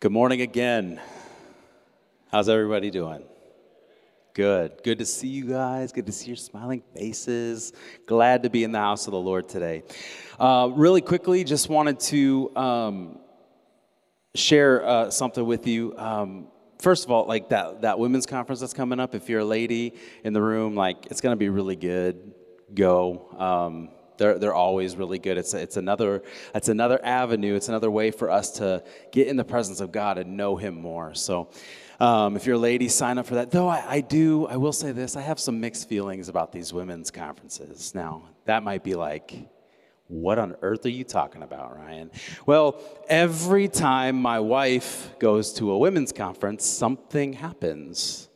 Good morning again. How's everybody doing? Good. Good to see you guys. Good to see your smiling faces. Glad to be in the house of the Lord today. Uh, really quickly, just wanted to um, share uh, something with you. Um, first of all, like that, that women's conference that's coming up, if you're a lady in the room, like it's going to be really good. Go. Um, they're, they're always really good. It's, it's, another, it's another avenue, it's another way for us to get in the presence of God and know Him more. So, um, if you're a lady, sign up for that. Though I, I, do, I will say this I have some mixed feelings about these women's conferences. Now, that might be like, what on earth are you talking about, Ryan? Well, every time my wife goes to a women's conference, something happens.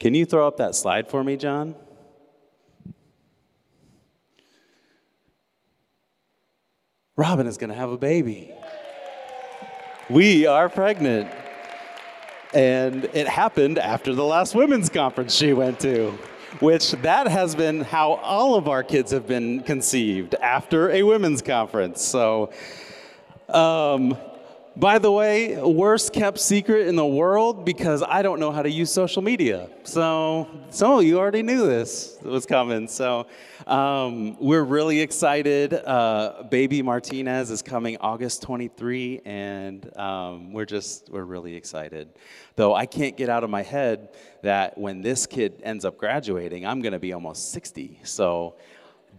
Can you throw up that slide for me, John? Robin is going to have a baby. We are pregnant. And it happened after the last women's conference she went to, which that has been how all of our kids have been conceived after a women's conference. So, um, by the way, worst kept secret in the world because I don't know how to use social media. So some of you already knew this was coming. So um, we're really excited. Uh, Baby Martinez is coming August 23, and um, we're just we're really excited. Though I can't get out of my head that when this kid ends up graduating, I'm going to be almost 60. So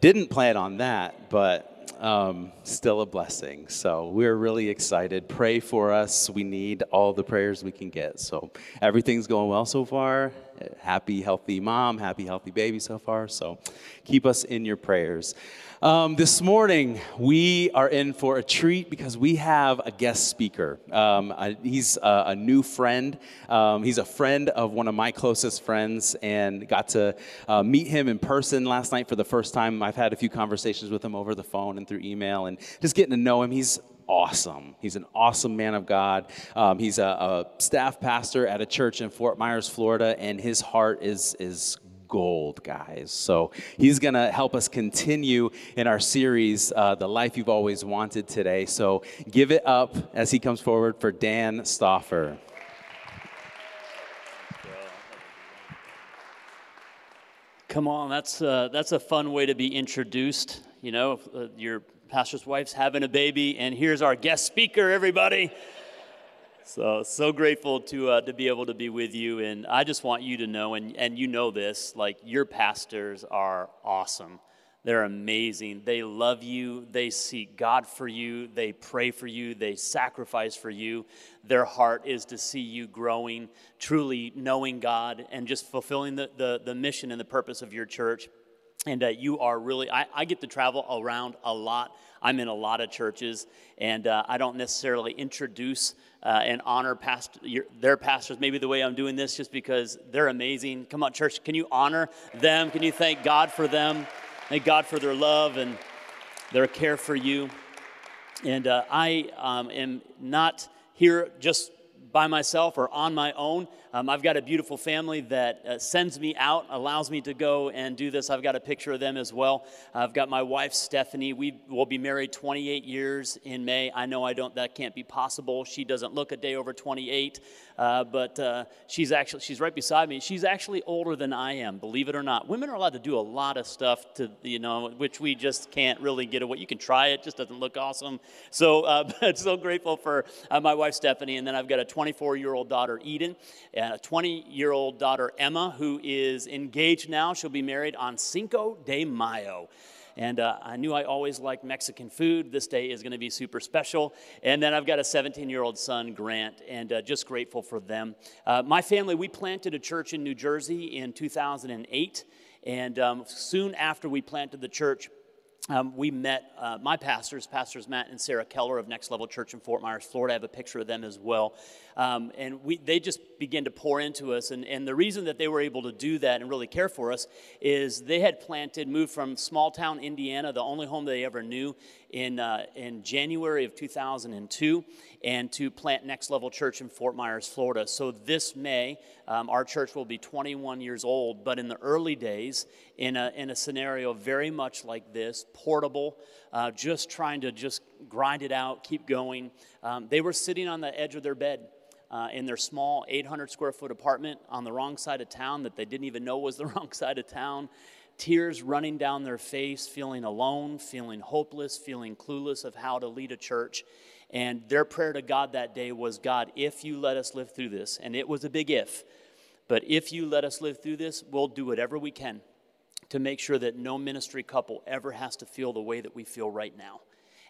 didn't plan on that, but um, still a blessing. So we're really excited. Pray for us. We need all the prayers we can get. So everything's going well so far. Happy, healthy mom, happy, healthy baby so far. So keep us in your prayers. Um, this morning, we are in for a treat because we have a guest speaker. Um, I, he's a, a, new friend. Um, he's a friend of one of my closest friends, and got to uh, meet him in person last night for the first time. I've had a few conversations with him over the phone and through email, and just getting to know him. He's awesome. He's an awesome man of God. Um, he's a, a, staff pastor at a church in Fort Myers, Florida, and his heart is is gold, guys. So he's going to help us continue in our series, uh, The Life You've Always Wanted today. So give it up as he comes forward for Dan Stauffer. Come on, that's, uh, that's a fun way to be introduced. You know, uh, your pastor's wife's having a baby, and here's our guest speaker, everybody. So, so grateful to, uh, to be able to be with you. And I just want you to know, and, and you know this, like your pastors are awesome. They're amazing. They love you. They seek God for you. They pray for you. They sacrifice for you. Their heart is to see you growing, truly knowing God, and just fulfilling the, the, the mission and the purpose of your church. And uh, you are really, I, I get to travel around a lot. I'm in a lot of churches, and uh, I don't necessarily introduce uh, and honor past, your, their pastors maybe the way I'm doing this just because they're amazing. Come on, church, can you honor them? Can you thank God for them? Thank God for their love and their care for you. And uh, I um, am not here just by myself or on my own. Um, I've got a beautiful family that uh, sends me out, allows me to go and do this. I've got a picture of them as well. I've got my wife, Stephanie. We will be married 28 years in May. I know I don't, that can't be possible. She doesn't look a day over 28, uh, but uh, she's actually, she's right beside me. She's actually older than I am, believe it or not. Women are allowed to do a lot of stuff to, you know, which we just can't really get away. You can try it, just doesn't look awesome. So, uh, but so grateful for uh, my wife, Stephanie. And then I've got a 24 year old daughter, Eden, a 20 year old daughter, Emma, who is engaged now. She'll be married on Cinco de Mayo. And uh, I knew I always liked Mexican food. This day is going to be super special. And then I've got a 17 year old son, Grant, and uh, just grateful for them. Uh, my family, we planted a church in New Jersey in 2008. And um, soon after we planted the church, um, we met uh, my pastors, Pastors Matt and Sarah Keller of Next Level Church in Fort Myers, Florida. I have a picture of them as well. Um, and we, they just began to pour into us. And, and the reason that they were able to do that and really care for us is they had planted, moved from small town Indiana, the only home they ever knew, in, uh, in January of 2002 and to plant Next Level Church in Fort Myers, Florida. So this May, um, our church will be 21 years old, but in the early days, in a, in a scenario very much like this, portable, uh, just trying to just grind it out, keep going. Um, they were sitting on the edge of their bed. Uh, in their small 800 square foot apartment on the wrong side of town that they didn't even know was the wrong side of town tears running down their face, feeling alone, feeling hopeless, feeling clueless of how to lead a church. And their prayer to God that day was God, if you let us live through this, and it was a big if, but if you let us live through this, we'll do whatever we can to make sure that no ministry couple ever has to feel the way that we feel right now.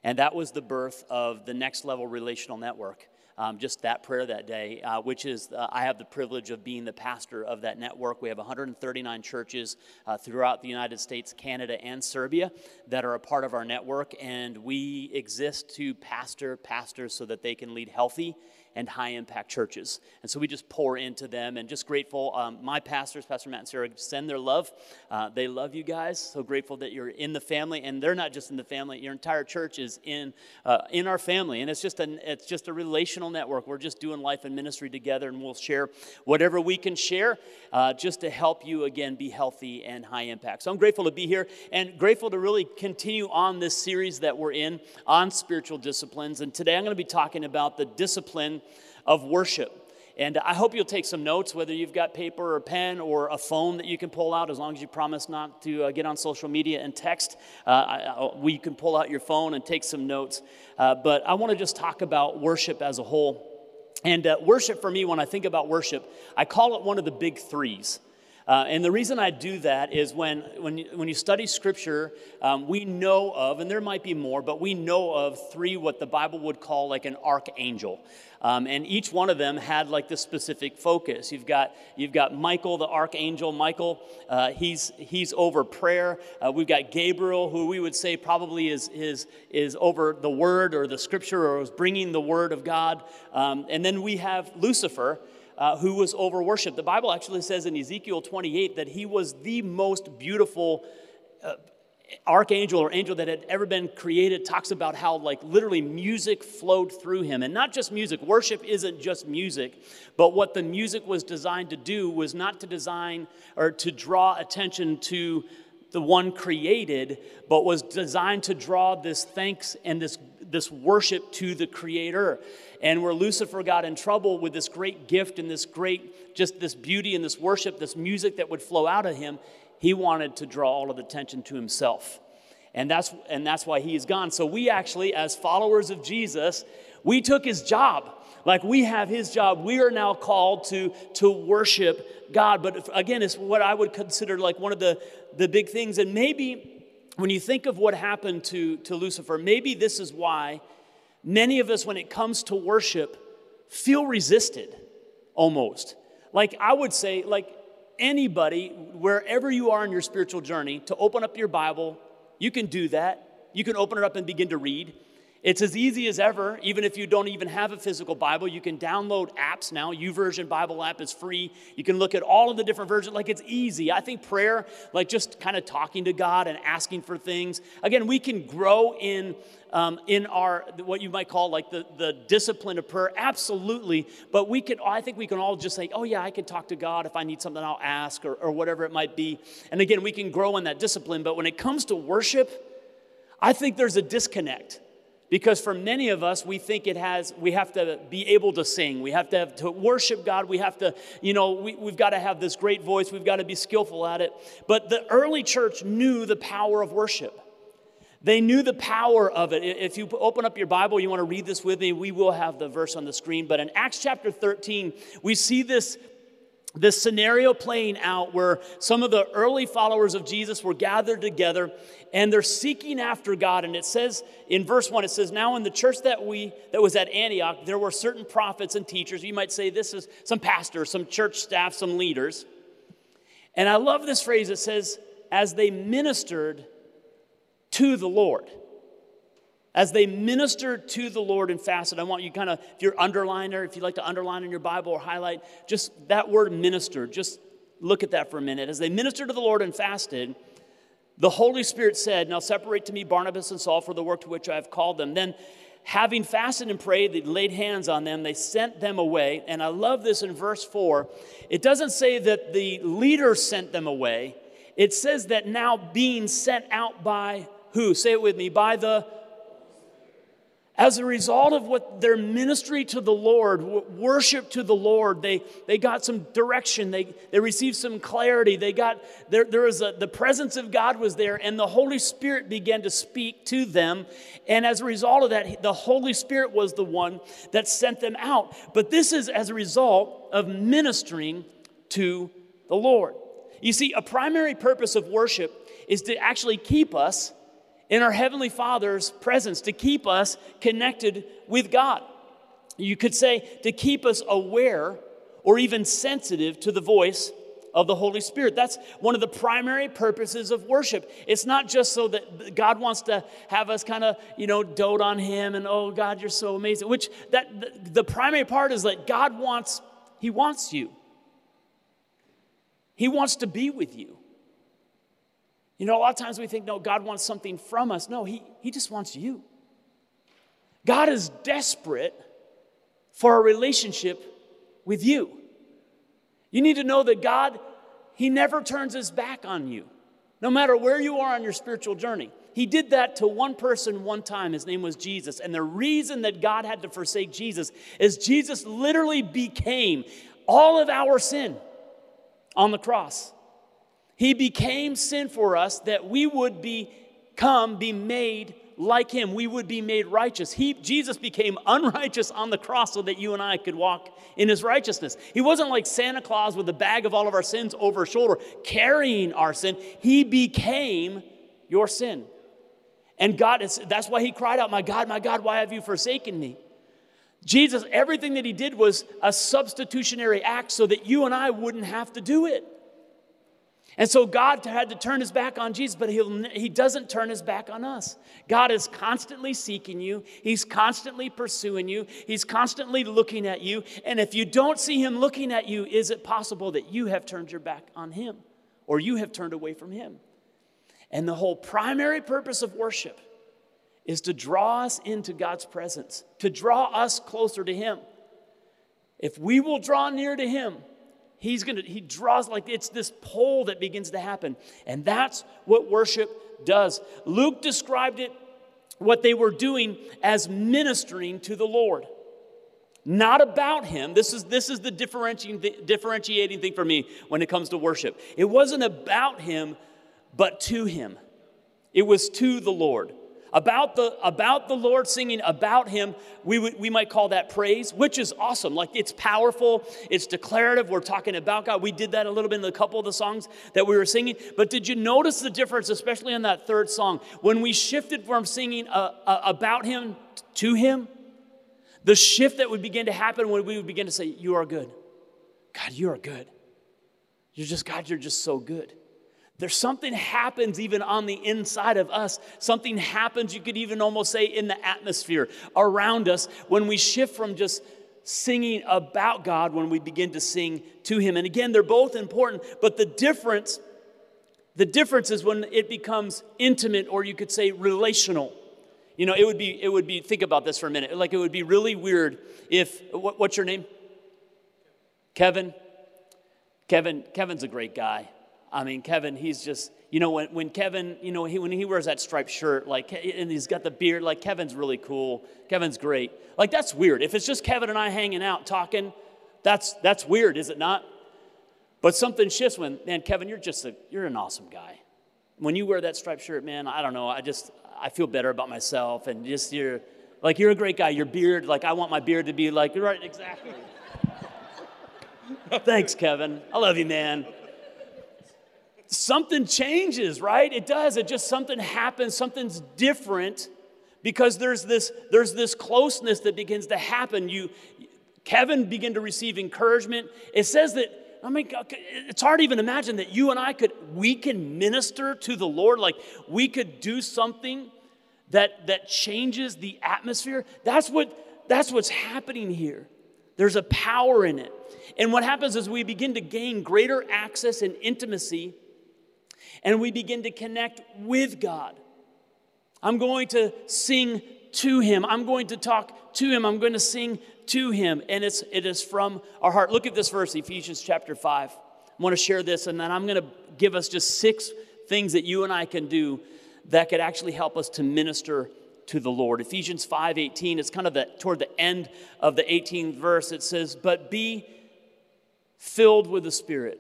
And that was the birth of the next level relational network um, just that prayer that day, uh, which is uh, I have the privilege of being the pastor of that network. We have 139 churches uh, throughout the United States, Canada, and Serbia that are a part of our network, and we exist to pastor pastors so that they can lead healthy and high impact churches. And so we just pour into them and just grateful. Um, my pastors, Pastor Matt and Sarah, send their love. Uh, they love you guys. So grateful that you're in the family. And they're not just in the family, your entire church is in, uh, in our family. And it's just, an, it's just a relational network. We're just doing life and ministry together, and we'll share whatever we can share uh, just to help you, again, be healthy and high impact. So I'm grateful to be here and grateful to really continue on this series that we're in on spiritual disciplines. And today I'm going to be talking about the discipline of worship. And I hope you'll take some notes, whether you've got paper or pen or a phone that you can pull out, as long as you promise not to uh, get on social media and text. Uh, I, we can pull out your phone and take some notes. Uh, but I want to just talk about worship as a whole. And uh, worship for me, when I think about worship, I call it one of the big threes. Uh, and the reason I do that is when, when, you, when you study scripture, um, we know of, and there might be more, but we know of three what the Bible would call like an archangel. Um, and each one of them had like this specific focus. You've got, you've got Michael, the archangel. Michael, uh, he's, he's over prayer. Uh, we've got Gabriel, who we would say probably is, is, is over the word or the scripture or is bringing the word of God. Um, and then we have Lucifer uh, who was over worship. The Bible actually says in Ezekiel 28 that he was the most beautiful uh, archangel or angel that had ever been created. Talks about how like literally music flowed through him. And not just music. Worship isn't just music. But what the music was designed to do was not to design or to draw attention to the one created but was designed to draw this thanks and this this worship to the creator and where Lucifer got in trouble with this great gift and this great, just this beauty and this worship, this music that would flow out of him, he wanted to draw all of the attention to himself. And that's, and that's why he is gone. So we actually, as followers of Jesus, we took his job. Like we have his job. We are now called to, to worship God. But again, it's what I would consider like one of the, the big things. And maybe when you think of what happened to, to Lucifer, maybe this is why many of us, when it comes to worship, feel resisted almost. Like I would say, like anybody, wherever you are in your spiritual journey, to open up your Bible, you can do that. You can open it up and begin to read. It's as easy as ever, even if you don't even have a physical Bible. You can download apps now. YouVersion Bible app is free. You can look at all of the different versions. Like it's easy. I think prayer, like just kind of talking to God and asking for things. Again, we can grow in um, in our what you might call like the, the discipline of prayer absolutely but we can i think we can all just say oh yeah i can talk to god if i need something i'll ask or, or whatever it might be and again we can grow in that discipline but when it comes to worship i think there's a disconnect because for many of us we think it has we have to be able to sing. We have to have to worship god. We have to you know we, we've got to have this great voice. We've got to be skillful at it. But the early church knew the power of worship. They knew the power of it. If you open up your Bible, you want to read this with me, we will have the verse on the screen. But in Acts chapter 13, we see this this scenario playing out where some of the early followers of Jesus were gathered together and they're seeking after God. And it says in verse 1 it says now in the church that we that was at Antioch there were certain prophets and teachers. You might say this is some pastors some church staff some leaders. And I love this phrase. It says as they ministered to the Lord as they ministered to the Lord and fasted. I want you kind of, if you're underliner, if you'd like to underline in your Bible or highlight, just that word minister, just look at that for a minute. As they ministered to the Lord and fasted, the Holy Spirit said, Now separate to me Barnabas and Saul for the work to which I have called them. Then, having fasted and prayed, they laid hands on them, they sent them away. And I love this in verse 4. It doesn't say that the leader sent them away, it says that now being sent out by who? Say it with me, by the as a result of what their ministry to the Lord, worship to the Lord, they, they got some direction, they, they received some clarity, they got, there, there was a, the presence of God was there, and the Holy Spirit began to speak to them. And as a result of that, the Holy Spirit was the one that sent them out. But this is as a result of ministering to the Lord. You see, a primary purpose of worship is to actually keep us in our Heavenly Father's presence, to keep us connected with God. You could say to keep us aware or even sensitive to the voice of the Holy Spirit. That's one of the primary purposes of worship. It's not just so that God wants to have us kind of, you know, dote on him and oh God, you're so amazing. Which that the, primary part is that God wants he wants you. He wants to be with you. You know, a lot of times we think, no, God wants something from us. No, He, he just wants you. God is desperate for a relationship with you. You need to know that God, He never turns His back on you, no matter where you are on your spiritual journey. He did that to one person one time. His name was Jesus. And the reason that God had to forsake Jesus is Jesus literally became all of our sin on the cross. He became sin for us that we would become, be made like him. We would be made righteous. He, Jesus became unrighteous on the cross so that you and I could walk in his righteousness. He wasn't like Santa Claus with a bag of all of our sins over his shoulder, carrying our sin. He became your sin. And God, that's why he cried out, My God, my God, why have you forsaken me? Jesus, everything that he did was a substitutionary act so that you and I wouldn't have to do it. And so God had to turn his back on Jesus, but he'll, he doesn't turn his back on us. God is constantly seeking you, he's constantly pursuing you, he's constantly looking at you. And if you don't see him looking at you, is it possible that you have turned your back on him or you have turned away from him? And the whole primary purpose of worship is to draw us into God's presence, to draw us closer to him. If we will draw near to him, He's going to, he draws like it's this pull that begins to happen. And that's what worship does. Luke described it, what they were doing, as ministering to the Lord. Not about him. This is, this is the differentiating, differentiating thing for me when it comes to worship. It wasn't about him, but to him. It was to the Lord about the about the lord singing about him we, we might call that praise which is awesome. Like it's powerful. It's declarative. We're talking about god. We did that a little bit in a couple of the songs that we were singing. But did you notice the difference especially in that third song? When we shifted from singing uh, uh, about him to him the shift that would begin to happen when we would begin to say you are good. God you are good. You're just god you're just so good there's something happens even on the inside of us. Something happens, you could even almost say, in the atmosphere around us when we shift from just singing about God when we begin to sing to Him. And again, they're both important, but the difference, the difference is when it becomes intimate or you could say relational. You know, it would be, it would be, think about this for a minute. Like it would be really weird if, what, what's your name? Kevin? Kevin, Kevin's a great guy. I mean, Kevin, he's just, you know, when, when Kevin, you know, he, when he wears that striped shirt, like, and he's got the beard, like, Kevin's really cool. Kevin's great. Like, that's weird. If it's just Kevin and I hanging out talking, that's, that's weird, is it not? But something shifts when, man, Kevin, you're just a, you're an awesome guy. When you wear that striped shirt, man, I don't know, I just, I feel better about myself and just you're, like, you're a great guy. Your beard, like, I want my beard to be like, right, exactly. Thanks, Kevin. I love you, man something changes, right? It does. It just something happens, something's different because there's this there's this closeness that begins to happen. You Kevin begin to receive encouragement. It says that I mean, it's hard to even imagine that you and I could, we can minister to the Lord, like we could do something that, that changes the atmosphere. That's what, that's what's happening here. There's a power in it. And what happens is we begin to gain greater access and intimacy and we begin to connect with God. I'm going to sing to him. I'm going to talk to him. I'm going to sing to him. And it's, it is from our heart. Look at this verse, Ephesians chapter 5. I want to share this, and then I'm going to give us just six things that you and I can do that could actually help us to minister to the Lord. Ephesians 5:18, it's kind of the toward the end of the 18th verse. It says, "But be filled with the Spirit."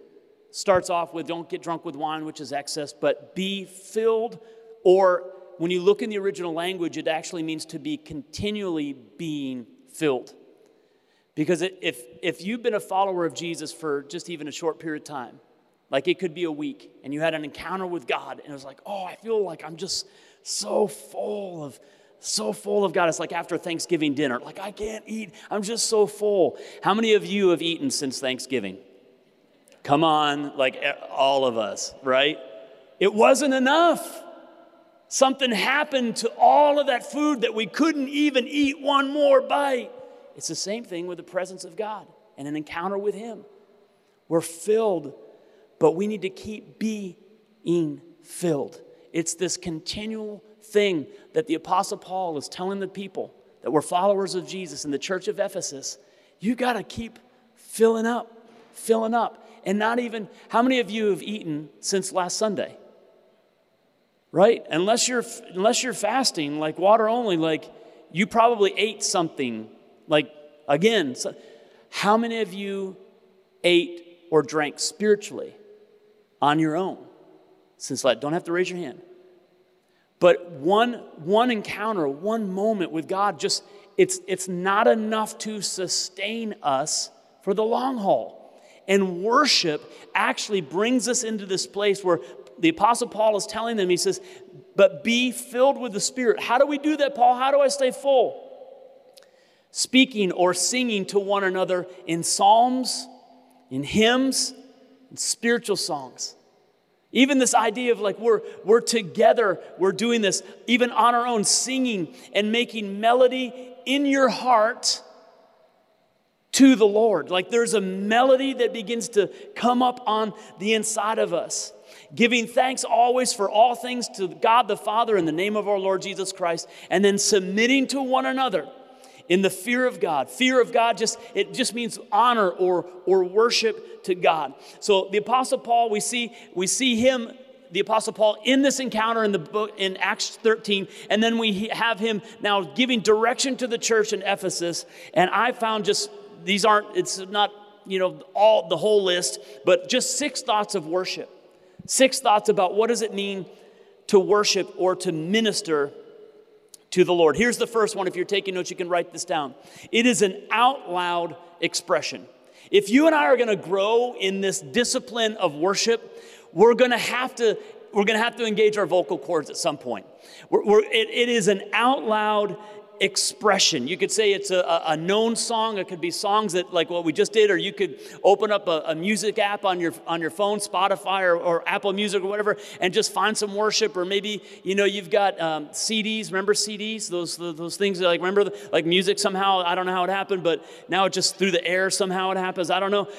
Starts off with don't get drunk with wine, which is excess, but be filled or when you look in the original language, it actually means to be continually being filled. Because if, if you've been a follower of Jesus for just even a short period of time, like it could be a week, and you had an encounter with God, and it was like, oh, I feel like I'm just so full of, so full of God. It's like after Thanksgiving dinner, like I can't eat, I'm just so full. How many of you have eaten since Thanksgiving? Come on, like all of us, right? It wasn't enough. Something happened to all of that food that we couldn't even eat one more bite. It's the same thing with the presence of God and an encounter with Him. We're filled, but we need to keep being filled. It's this continual thing that the Apostle Paul is telling the people that were followers of Jesus in the church of Ephesus. You got to keep filling up, filling up. And not even, how many of you have eaten since last Sunday? right? Unless you're unless you're fasting, like water only, like you probably ate something. Like again, so how many of you ate or drank spiritually on your own since like don't have to raise your hand. But one one encounter, one moment with God just it's it's not enough to sustain us for the long haul. And worship actually brings us into this place where the Apostle Paul is telling them, he says, but be filled with the Spirit. How do we do that, Paul? How do I stay full? Speaking or singing to one another in psalms, in hymns, in spiritual songs. Even this idea of like we're, we're together, we're doing this, even on our own, singing and making melody in your heart to the Lord. Like there's a melody that begins to come up on the inside of us giving thanks always for all things to God the Father in the name of our Lord Jesus Christ, and then submitting to one another in the fear of God. Fear of God just it just means honor or or worship to God. So the apostle Paul, we see we see him the apostle paul in this encounter in the book in acts 13 and then we have him now giving direction to the church in ephesus and i found just these aren't it's not you know all the whole list but just six thoughts of worship Six thoughts about what does it mean to worship or to minister to the Lord. Here's the first one. If you're taking notes, you can write this down. It is an out loud expression. If you and I are going to grow in this discipline of worship, we're going to have to we're going to have to engage our vocal cords at some point. We're, we're, it, it is an out loud expression. You could say it's a, a, known song. It could be songs that, like what we just did, or you could open up a, a music app on your on your phone, Spotify or, or, Apple Music or whatever, and just find some worship. Or maybe you know you've got um, CDs. Remember CDs? Those those things like remember like music somehow. I don't know how it happened, but now it just through the air somehow it happens. I don't know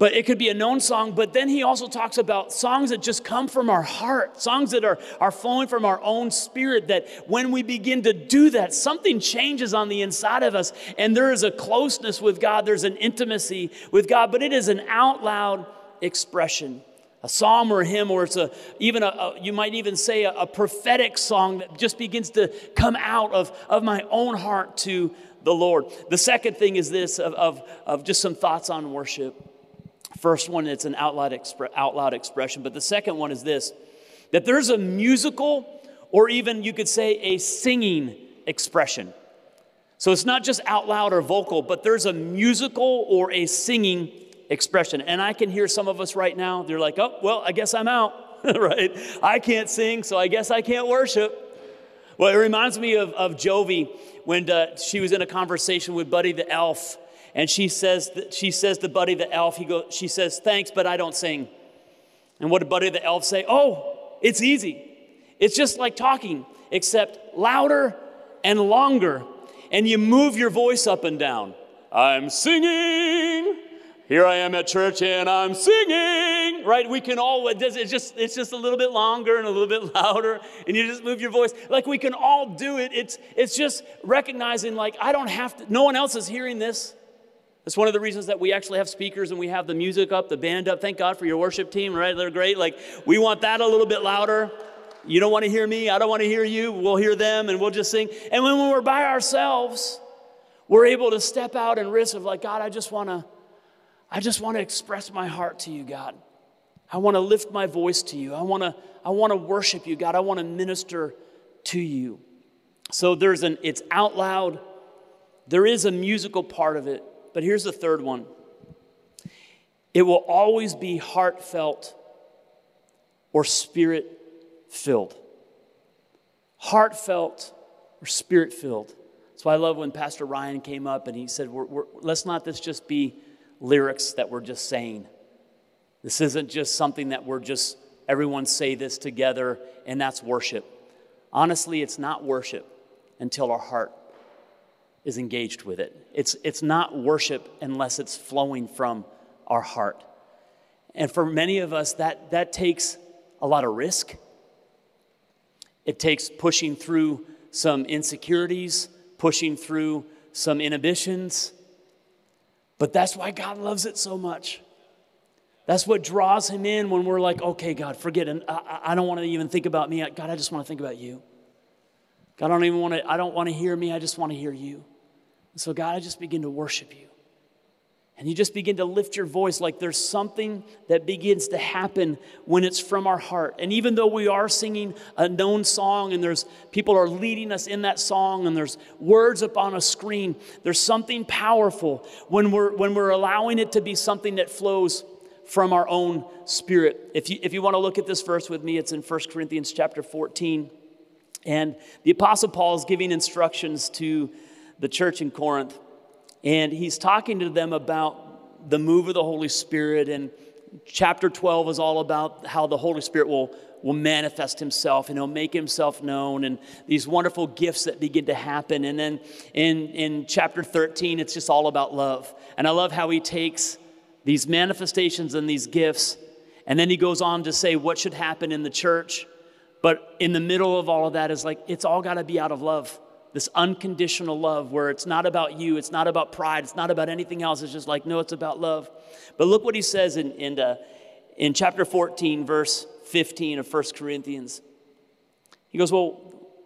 but it could be a known song. But then he also talks about songs that just come from our heart, songs that are, are flowing from our own spirit. That when we begin to do that, something changes on the inside of us, and there is a closeness with God, there's an intimacy with God, but it is an out loud expression. A psalm or a hymn, or it's a even a, a you might even say a, a prophetic song that just begins to come out of, of my own heart to the Lord. The second thing is this of, of, of just some thoughts on worship. First one, it's an out loud, expre- out loud expression. But the second one is this that there's a musical, or even you could say a singing expression. So it's not just out loud or vocal, but there's a musical or a singing expression. And I can hear some of us right now, they're like, oh, well, I guess I'm out, right? I can't sing, so I guess I can't worship. Well, it reminds me of, of Jovie when uh, she was in a conversation with Buddy the Elf and she says, she says to Buddy the elf, he go, she says, thanks, but I don't sing. And what did Buddy the elf say? Oh, it's easy. It's just like talking, except louder and longer. And you move your voice up and down. I'm singing. Here I am at church and I'm singing. Right? We can all it's just it's just a little bit longer and a little bit louder and you just move your voice. Like we can all do it. It's it's just recognizing like I don't have to no one else is hearing this. That's one of the reasons that we actually have speakers and we have the music up, the band up. Thank God for your worship team, right? They're great. Like, we want that a little bit louder. You don't want to hear me, I don't want to hear you. We'll hear them and we'll just sing. And when we're by ourselves, we're able to step out and risk of like, God, I just want to, I just want to express my heart to you, God. I want to lift my voice to you. I want to, I want to worship you, God. I want to minister to you. So there's an, it's out loud. There is a musical part of it. But here's the third one it will always be heartfelt or spirit filled. Heartfelt or spirit filled. That's why I love when Pastor Ryan came up and he said, we're, we're, let's not this just be lyrics that we're just saying. This isn't just something that we're just, everyone say this together and that's worship. Honestly, it's not worship until our heart is engaged with it. It's, it's not worship unless it's flowing from our heart. And for many of us, that, that takes a lot of risk. It takes pushing through some insecurities, pushing through some inhibitions. But that's why God loves it so much. That's what draws him in when we're like, okay, God, forget it. I, I don't want to even think about me. God, I just want to think about you. God, I don't even want to, I don't want to hear me. I just want to hear you. And so, God, I just begin to worship you. And you just begin to lift your voice like there's something that begins to happen when it's from our heart. And even though we are singing a known song and there's people are leading us in that song and there's words up on a screen, there's something powerful when we're when we're allowing it to be something that flows from our own spirit. If you if you want to look at this verse with me, it's in 1 Corinthians chapter 14. And the apostle Paul is giving instructions to the church in Corinth and he's talking to them about the move of the Holy Spirit. And chapter 12 is all about how the Holy Spirit will, will manifest himself and he'll make himself known and these wonderful gifts that begin to happen. And then in, in chapter 13, it's just all about love. And I love how he takes these manifestations and these gifts, and then he goes on to say what should happen in the church. But in the middle of all of that is like, it's all got to be out of love this unconditional love where it's not about you, it's not about pride, it's not about anything else. It's just like, no, it's about love. But look what he says in, in, uh, in chapter 14, verse 15 of 1 Corinthians. He goes, Well,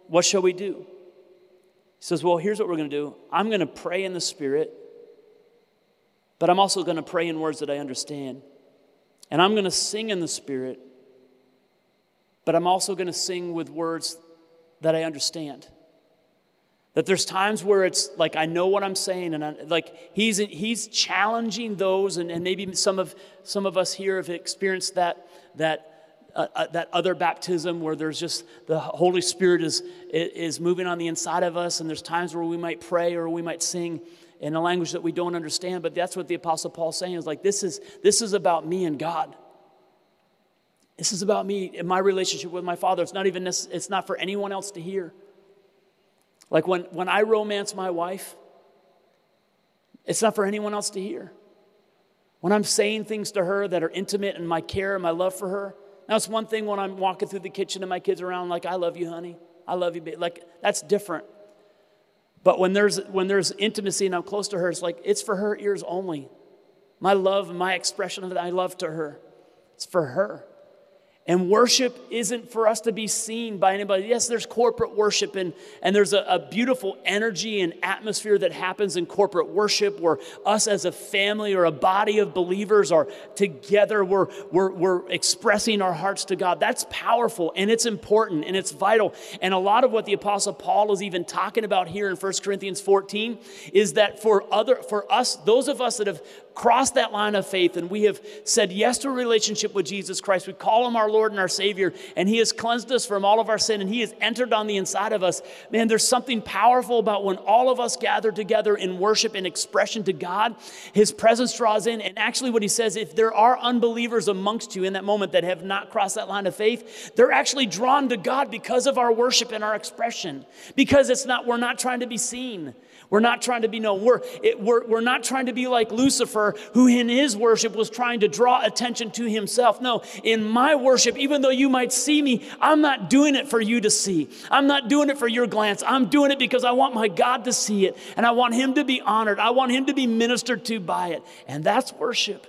what shall we do? He says, Well, here's what we're going to do I'm going to pray in the Spirit, but I'm also going to pray in words that I understand. And I'm going to sing in the Spirit, but I'm also going to sing with words that I understand. That there's times where it's like I know what I'm saying, and I, like he's he's challenging those, and, and maybe some of some of us here have experienced that that uh, uh, that other baptism where there's just the Holy Spirit is is moving on the inside of us, and there's times where we might pray or we might sing in a language that we don't understand. But that's what the Apostle Paul's saying is like this is this is about me and God. This is about me and my relationship with my Father. It's not even it's not for anyone else to hear. Like when, when I romance my wife, it's not for anyone else to hear. When I'm saying things to her that are intimate in my care and my love for her, now it's one thing when I'm walking through the kitchen and my kids are around, like, I love you, honey. I love you, babe. Like, that's different. But when there's, when there's intimacy and I'm close to her, it's like, it's for her ears only. My love, my expression of I love to her, it's for her. And worship isn't for us to be seen by anybody. Yes, there's corporate worship, and, and there's a, a, beautiful energy and atmosphere that happens in corporate worship where us as a family or a body of believers are together. We're, we're, we're expressing our hearts to God. That's powerful, and it's important, and it's vital. And a lot of what the Apostle Paul is even talking about here in 1 Corinthians 14 is that for, other, for us, those of us that have crossed that line of faith and we have said yes to a relationship with Jesus Christ. We call him our Lord and our Savior, and he has cleansed us from all of our sin and he has entered on the inside of us. Man, there's something powerful about when all of us gather together in worship and expression to God. His presence draws in. And actually, what he says, if there are unbelievers amongst you in that moment that have not crossed that line of faith, they're actually drawn to God because of our worship and our expression. Because it's not, we're not trying to be seen. We're not trying to be known. We're, it, we're, we're not trying to be like Lucifer, who in his worship was trying to draw attention to himself. No, in my worship, even though you might see me, I'm not doing it for you to see. I'm not doing it for your glance. I'm doing it because I want my God to see it and I want him to be honored. I want him to be ministered to by it. And that's worship.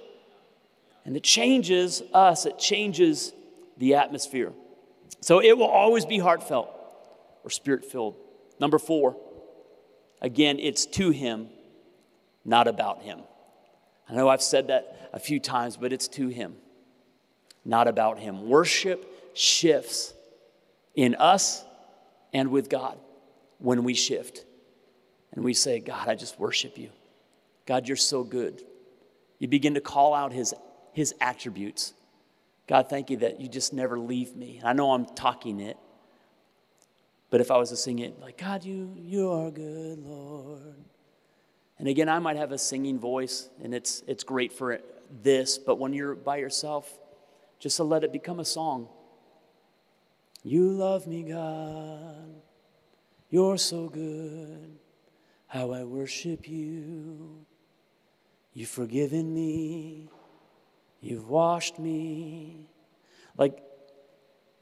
And it changes us, it changes the atmosphere. So it will always be heartfelt or spirit filled. Number four, again, it's to Him, not about Him. I know I've said that a few times, but it's to Him, not about Him. Worship shifts in us and with God when we shift and we say, God, I just worship you. God, you're so good. You begin to call out his, his attributes. God, thank you that you just never leave me. I know I'm talking it, but if I was to sing it, like, God, you, you are good, Lord. And again, I might have a singing voice, and it's, it's great for this, but when you're by yourself, just to let it become a song. You love me, God. You're so good. How I worship you. You've forgiven me. You've washed me. Like,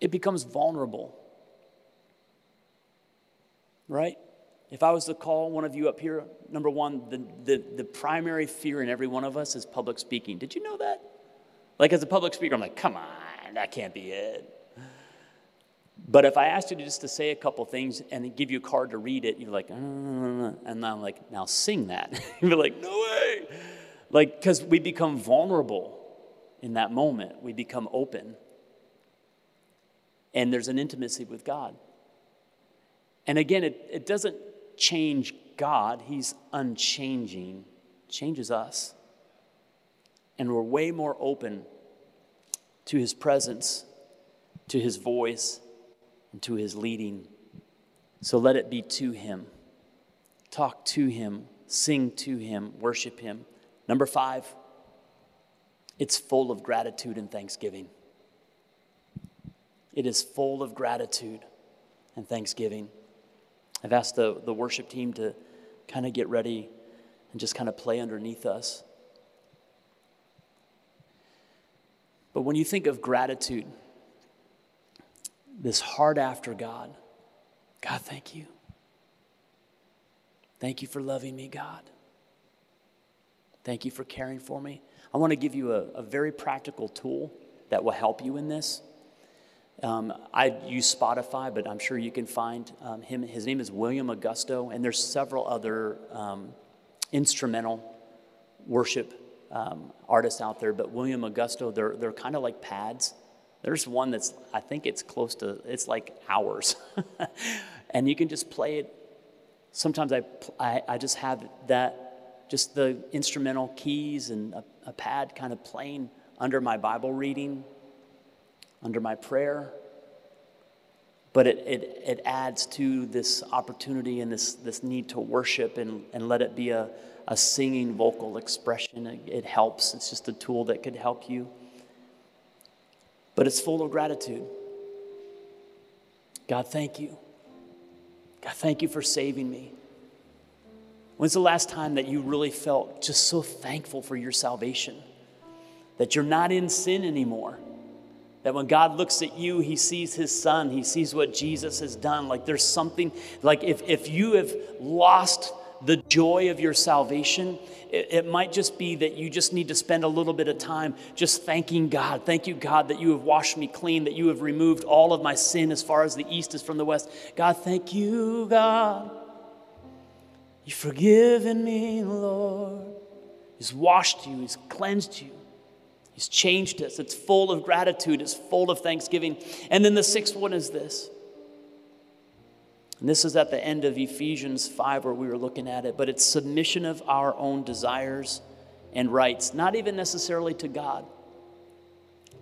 it becomes vulnerable. Right? If I was to call one of you up here, number one, the, the, the primary fear in every one of us is public speaking. Did you know that? Like, as a public speaker, I'm like, come on, that can't be it. But if I asked you to just to say a couple things and give you a card to read it, you're like, uh, and I'm like, now sing that. you'd be like, no way. Like, because we become vulnerable in that moment, we become open. And there's an intimacy with God. And again, it, it doesn't change God, He's unchanging, changes us. And we're way more open to His presence, to His voice, and to His leading. So let it be to Him. Talk to Him, sing to Him, worship Him. Number five, it's full of gratitude and thanksgiving. It is full of gratitude and thanksgiving. I've asked the, the worship team to kind of get ready and just kind of play underneath us. But when you think of gratitude, this heart after God, God, thank you. Thank you for loving me, God. Thank you for caring for me. I want to give you a, a very practical tool that will help you in this. Um, I use Spotify, but I'm sure you can find um, him. His name is William Augusto, and there's several other um, instrumental worship um, artists out there. But William Augusto, they're, they're kind of like pads. There's one that's, I think it's close to, it's like hours. and you can just play it. Sometimes I, I, I just have that just the instrumental keys and a, a pad kind of playing under my Bible reading, under my prayer. But it, it, it adds to this opportunity and this, this need to worship and, and let it be a, a singing vocal expression. It, it helps. It's just a tool that could help you. But it's full of gratitude. God, thank you. God, thank you for saving me. When's the last time that you really felt just so thankful for your salvation? That you're not in sin anymore. That when God looks at you, he sees his son, he sees what Jesus has done. Like there's something, like if, if you have lost the joy of your salvation, it, it, might just be that you just need to spend a little bit of time just thanking God. Thank you, God, that you have washed me clean, that you have removed all of my sin as far as the east is from the west. God, thank you, God You've forgiven me, Lord. He's washed you, He's cleansed you, He's changed us. It's full of gratitude, it's full of thanksgiving. And then the sixth one is this. And this is at the end of Ephesians 5 where we were looking at it, but it's submission of our own desires and rights, not even necessarily to God,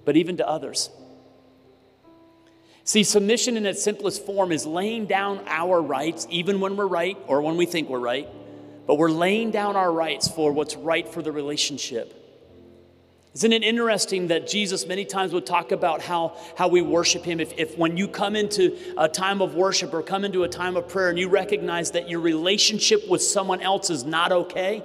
but even to others. See, submission in its simplest form is laying down our rights, even when we're right or when we think we're right, but we're laying down our rights for what's right for the relationship. Isn't it interesting that Jesus many times would talk about how, how we worship Him? If, if when you come into a time of worship or come into a time of prayer and you recognize that your relationship with someone else is not okay,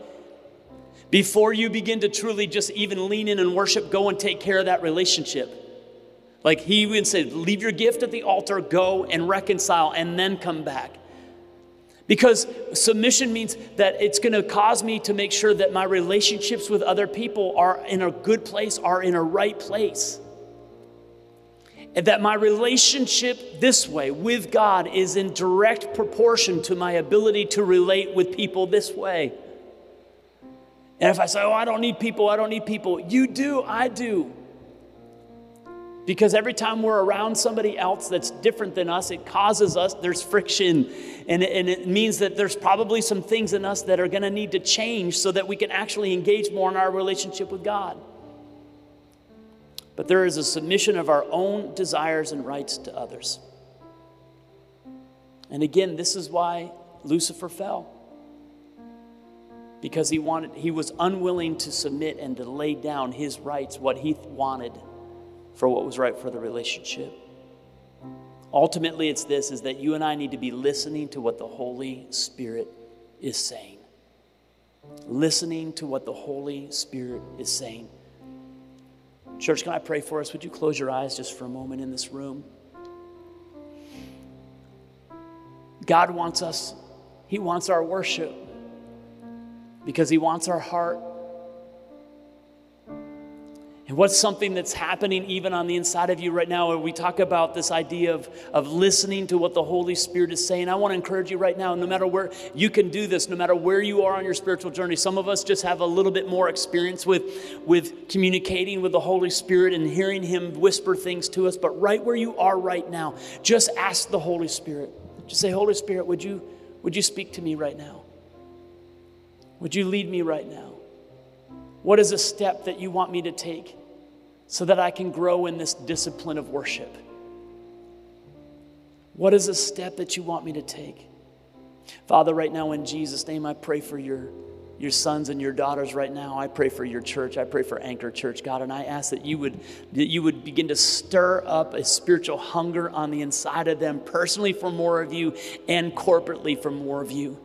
before you begin to truly just even lean in and worship, go and take care of that relationship. Like he would say, leave your gift at the altar, go and reconcile, and then come back. Because submission means that it's going to cause me to make sure that my relationships with other people are in a good place, are in a right place. And that my relationship this way with God is in direct proportion to my ability to relate with people this way. And if I say, oh, I don't need people, I don't need people, you do, I do. Because every time we're around somebody else that's different than us, it causes us, there's friction. And and it means that there's probably some things in us that are going to need to change so that we can actually engage more in our relationship with God. But there is a submission of our own desires and rights to others. And again, this is why Lucifer fell because he wanted he was unwilling to submit and to lay down his rights what he wanted for what was right for the relationship. Ultimately it's this is that you and i need to be listening to what the holy spirit is saying. Listening to what the holy spirit is saying. Church can i pray for us? Would you close your eyes just for a moment in this room? God wants us he wants our worship because He wants our heart. And what's something that's happening even on the inside of you right now? Where we talk about this idea of, of listening to what the Holy Spirit is saying, I want to encourage you right now, no matter where you can do this, no matter where you are on your spiritual journey. Some of us just have a little bit more experience with, with communicating with the Holy Spirit and hearing Him whisper things to us. But right where you are right now, just ask the Holy Spirit. Just say, Holy Spirit, would you, would you speak to me right now? Would you lead me right now? What is a step that you want me to take so that I can grow in this discipline of worship? What is a step that you want me to take? Father, right now in Jesus' name, I pray for your, your sons and your daughters right now. I pray for your church. I pray for Anchor Church, God, and I ask that you would that you would begin to stir up a spiritual hunger on the inside of them, personally for more of you and corporately for more of you.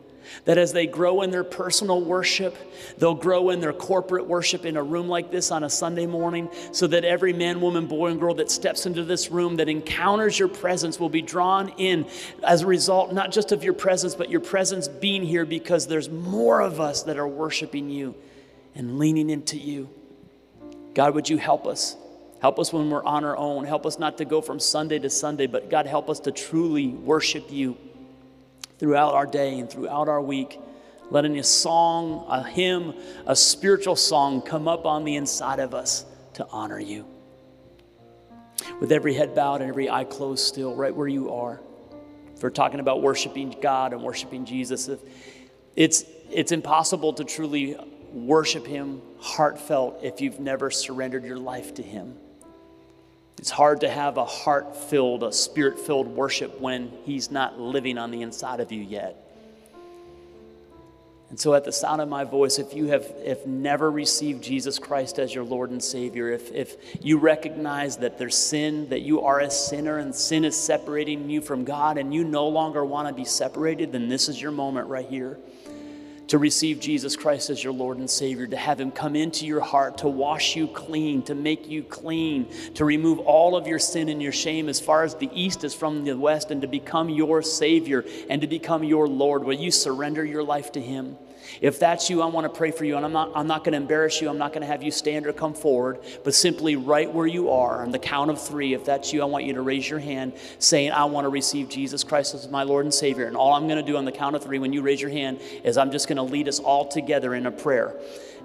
That as they grow in their personal worship, they'll grow in their corporate worship in a room like this on a Sunday morning, so that every man, woman, boy, and girl that steps into this room that encounters your presence will be drawn in as a result, not just of your presence, but your presence being here because there's more of us that are worshiping you and leaning into you. God, would you help us? Help us when we're on our own. Help us not to go from Sunday to Sunday, but God, help us to truly worship you throughout our day and throughout our week. Letting a song, a hymn, a spiritual song come up on the inside of us to honor you. With every head bowed and every eye closed still, right where you are. If we're talking about worshiping God and worshiping Jesus, it's, it's impossible to truly worship Him heartfelt if you've never surrendered your life to Him. It's hard to have a heart filled, a spirit filled worship when He's not living on the inside of you yet. And so, at the sound of my voice, if you have if never received Jesus Christ as your Lord and Savior, if, if you recognize that there's sin, that you are a sinner and sin is separating you from God, and you no longer want to be separated, then this is your moment right here to receive Jesus Christ as your Lord and Savior, to have Him come into your heart, to wash you clean, to make you clean, to remove all of your sin and your shame as far as the east is from the west, and to become your Savior and to become your Lord. Will you surrender your life to Him? If that's you, I want to pray for you. And I'm not, I'm not going to embarrass you. I'm not going to have you stand or come forward, but simply right where you are on the count of three. If that's you, I want you to raise your hand saying, I want to receive Jesus Christ as my Lord and Savior. And all I'm going to do on the count of three when you raise your hand is I'm just going to lead us all together in a prayer.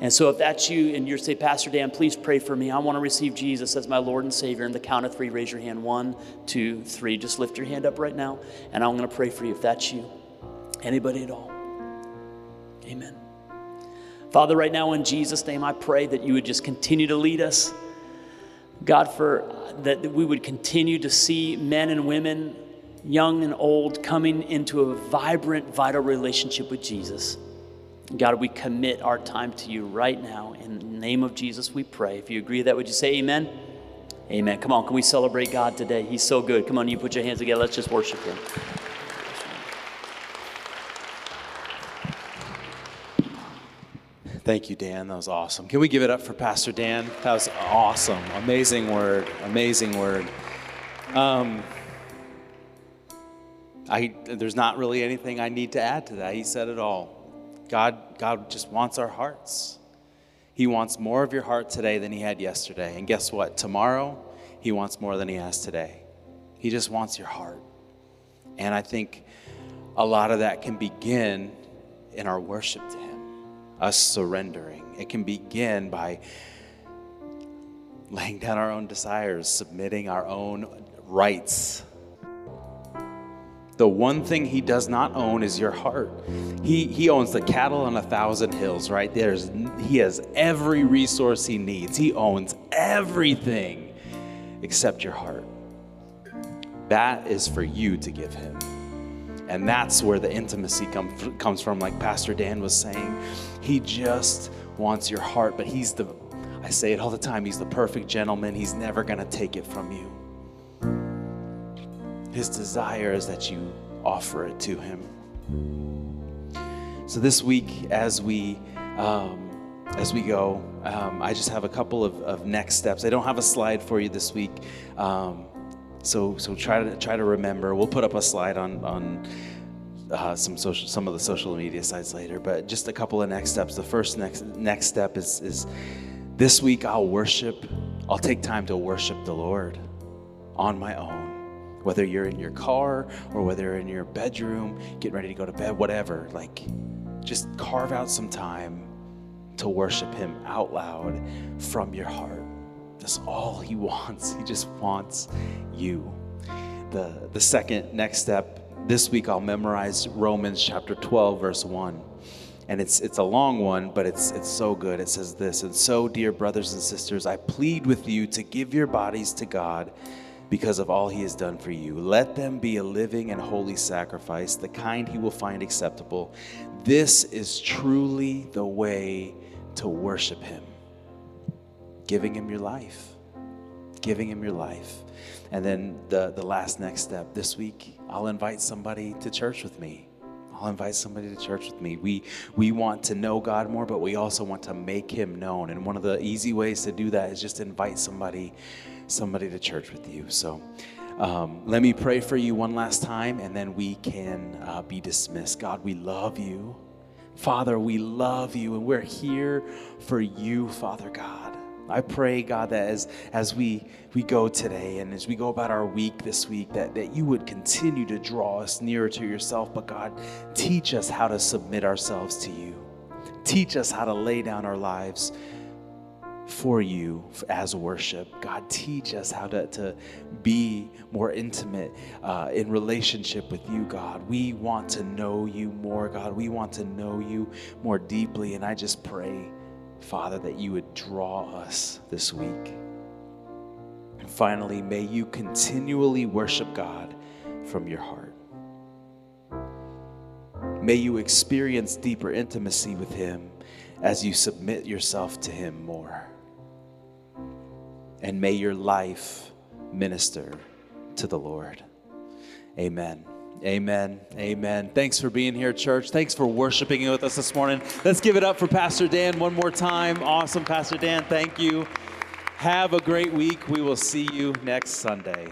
And so if that's you and you're say, Pastor Dan, please pray for me. I want to receive Jesus as my Lord and Savior. And the count of three, raise your hand. One, two, three. Just lift your hand up right now. And I'm going to pray for you if that's you. Anybody at all. Amen. Father, right now in Jesus' name, I pray that you would just continue to lead us. God, for that we would continue to see men and women, young and old, coming into a vibrant, vital relationship with Jesus. God, we commit our time to you right now. In the name of Jesus, we pray. If you agree with that, would you say amen? Amen. Come on, can we celebrate God today? He's so good. Come on, you put your hands together. Let's just worship Him. Thank you, Dan. That was awesome. Can we give it up for Pastor Dan? That was awesome. Amazing word. Amazing word. Um, I, there's not really anything I need to add to that. He said it all. God, God just wants our hearts. He wants more of your heart today than he had yesterday. And guess what? Tomorrow, he wants more than he has today. He just wants your heart. And I think a lot of that can begin in our worship to Him, us surrendering. It can begin by laying down our own desires, submitting our own rights. The one thing he does not own is your heart. He, he owns the cattle on a thousand hills, right? There's, he has every resource he needs. He owns everything except your heart. That is for you to give him. And that's where the intimacy come, comes from, like Pastor Dan was saying. He just wants your heart, but he's the I say it all the time. He's the perfect gentleman. He's never going to take it from you. His desire is that you offer it to him. So this week, as we um, as we go, um, I just have a couple of, of, next steps. I don't have a slide for you this week, um, so so try to try to remember. We'll put up a slide on on uh, some social some of the social media sites later. But just a couple of next steps. The first next next step is is this week, I'll worship, I'll take time to worship the Lord on my own. Whether you're in your car or whether you're in your bedroom, getting ready to go to bed, whatever, like just carve out some time to worship Him out loud from your heart. That's all He wants. He just wants you. The, the second next step this week, I'll memorize Romans chapter 12, verse 1 and it's it's a long one but it's it's so good. It says this and so dear brothers and sisters i plead with you to give your bodies to god because of all he has done for you. Let them be a living and holy sacrifice the kind he will find acceptable. This is truly the way to worship him giving him your life giving him your life and then the the last next step this week i'll invite somebody to church with me I'll invite somebody to church with me. We we want to know God more, but we also want to make him known. And one of the easy ways to do that is just invite somebody somebody to church with you. So um, let me pray for you one last time, and then we can uh, be dismissed. God, we love you. Father, we love you, and we're here for you, Father God. I pray, God, that as, as we, we go today and as we go about our week this week, that, that you would continue to draw us nearer to yourself. But God, teach us how to submit ourselves to you. Teach us how to lay down our lives for you as worship. God, teach us how to, to be more intimate uh, in relationship with you, God. We want to know you more, God. We want to know you more deeply. And I just pray Father, that you would draw us this week. And finally, may you continually worship God from your heart. May you experience deeper intimacy with Him as you submit yourself to Him more. And may your life minister to the Lord. Amen. Amen. Amen. Thanks for being here, church. Thanks for worshiping with us this morning. Let's give it up for Pastor Dan one more time. Awesome, Pastor Dan. Thank you. Have a great week. We will see you next Sunday.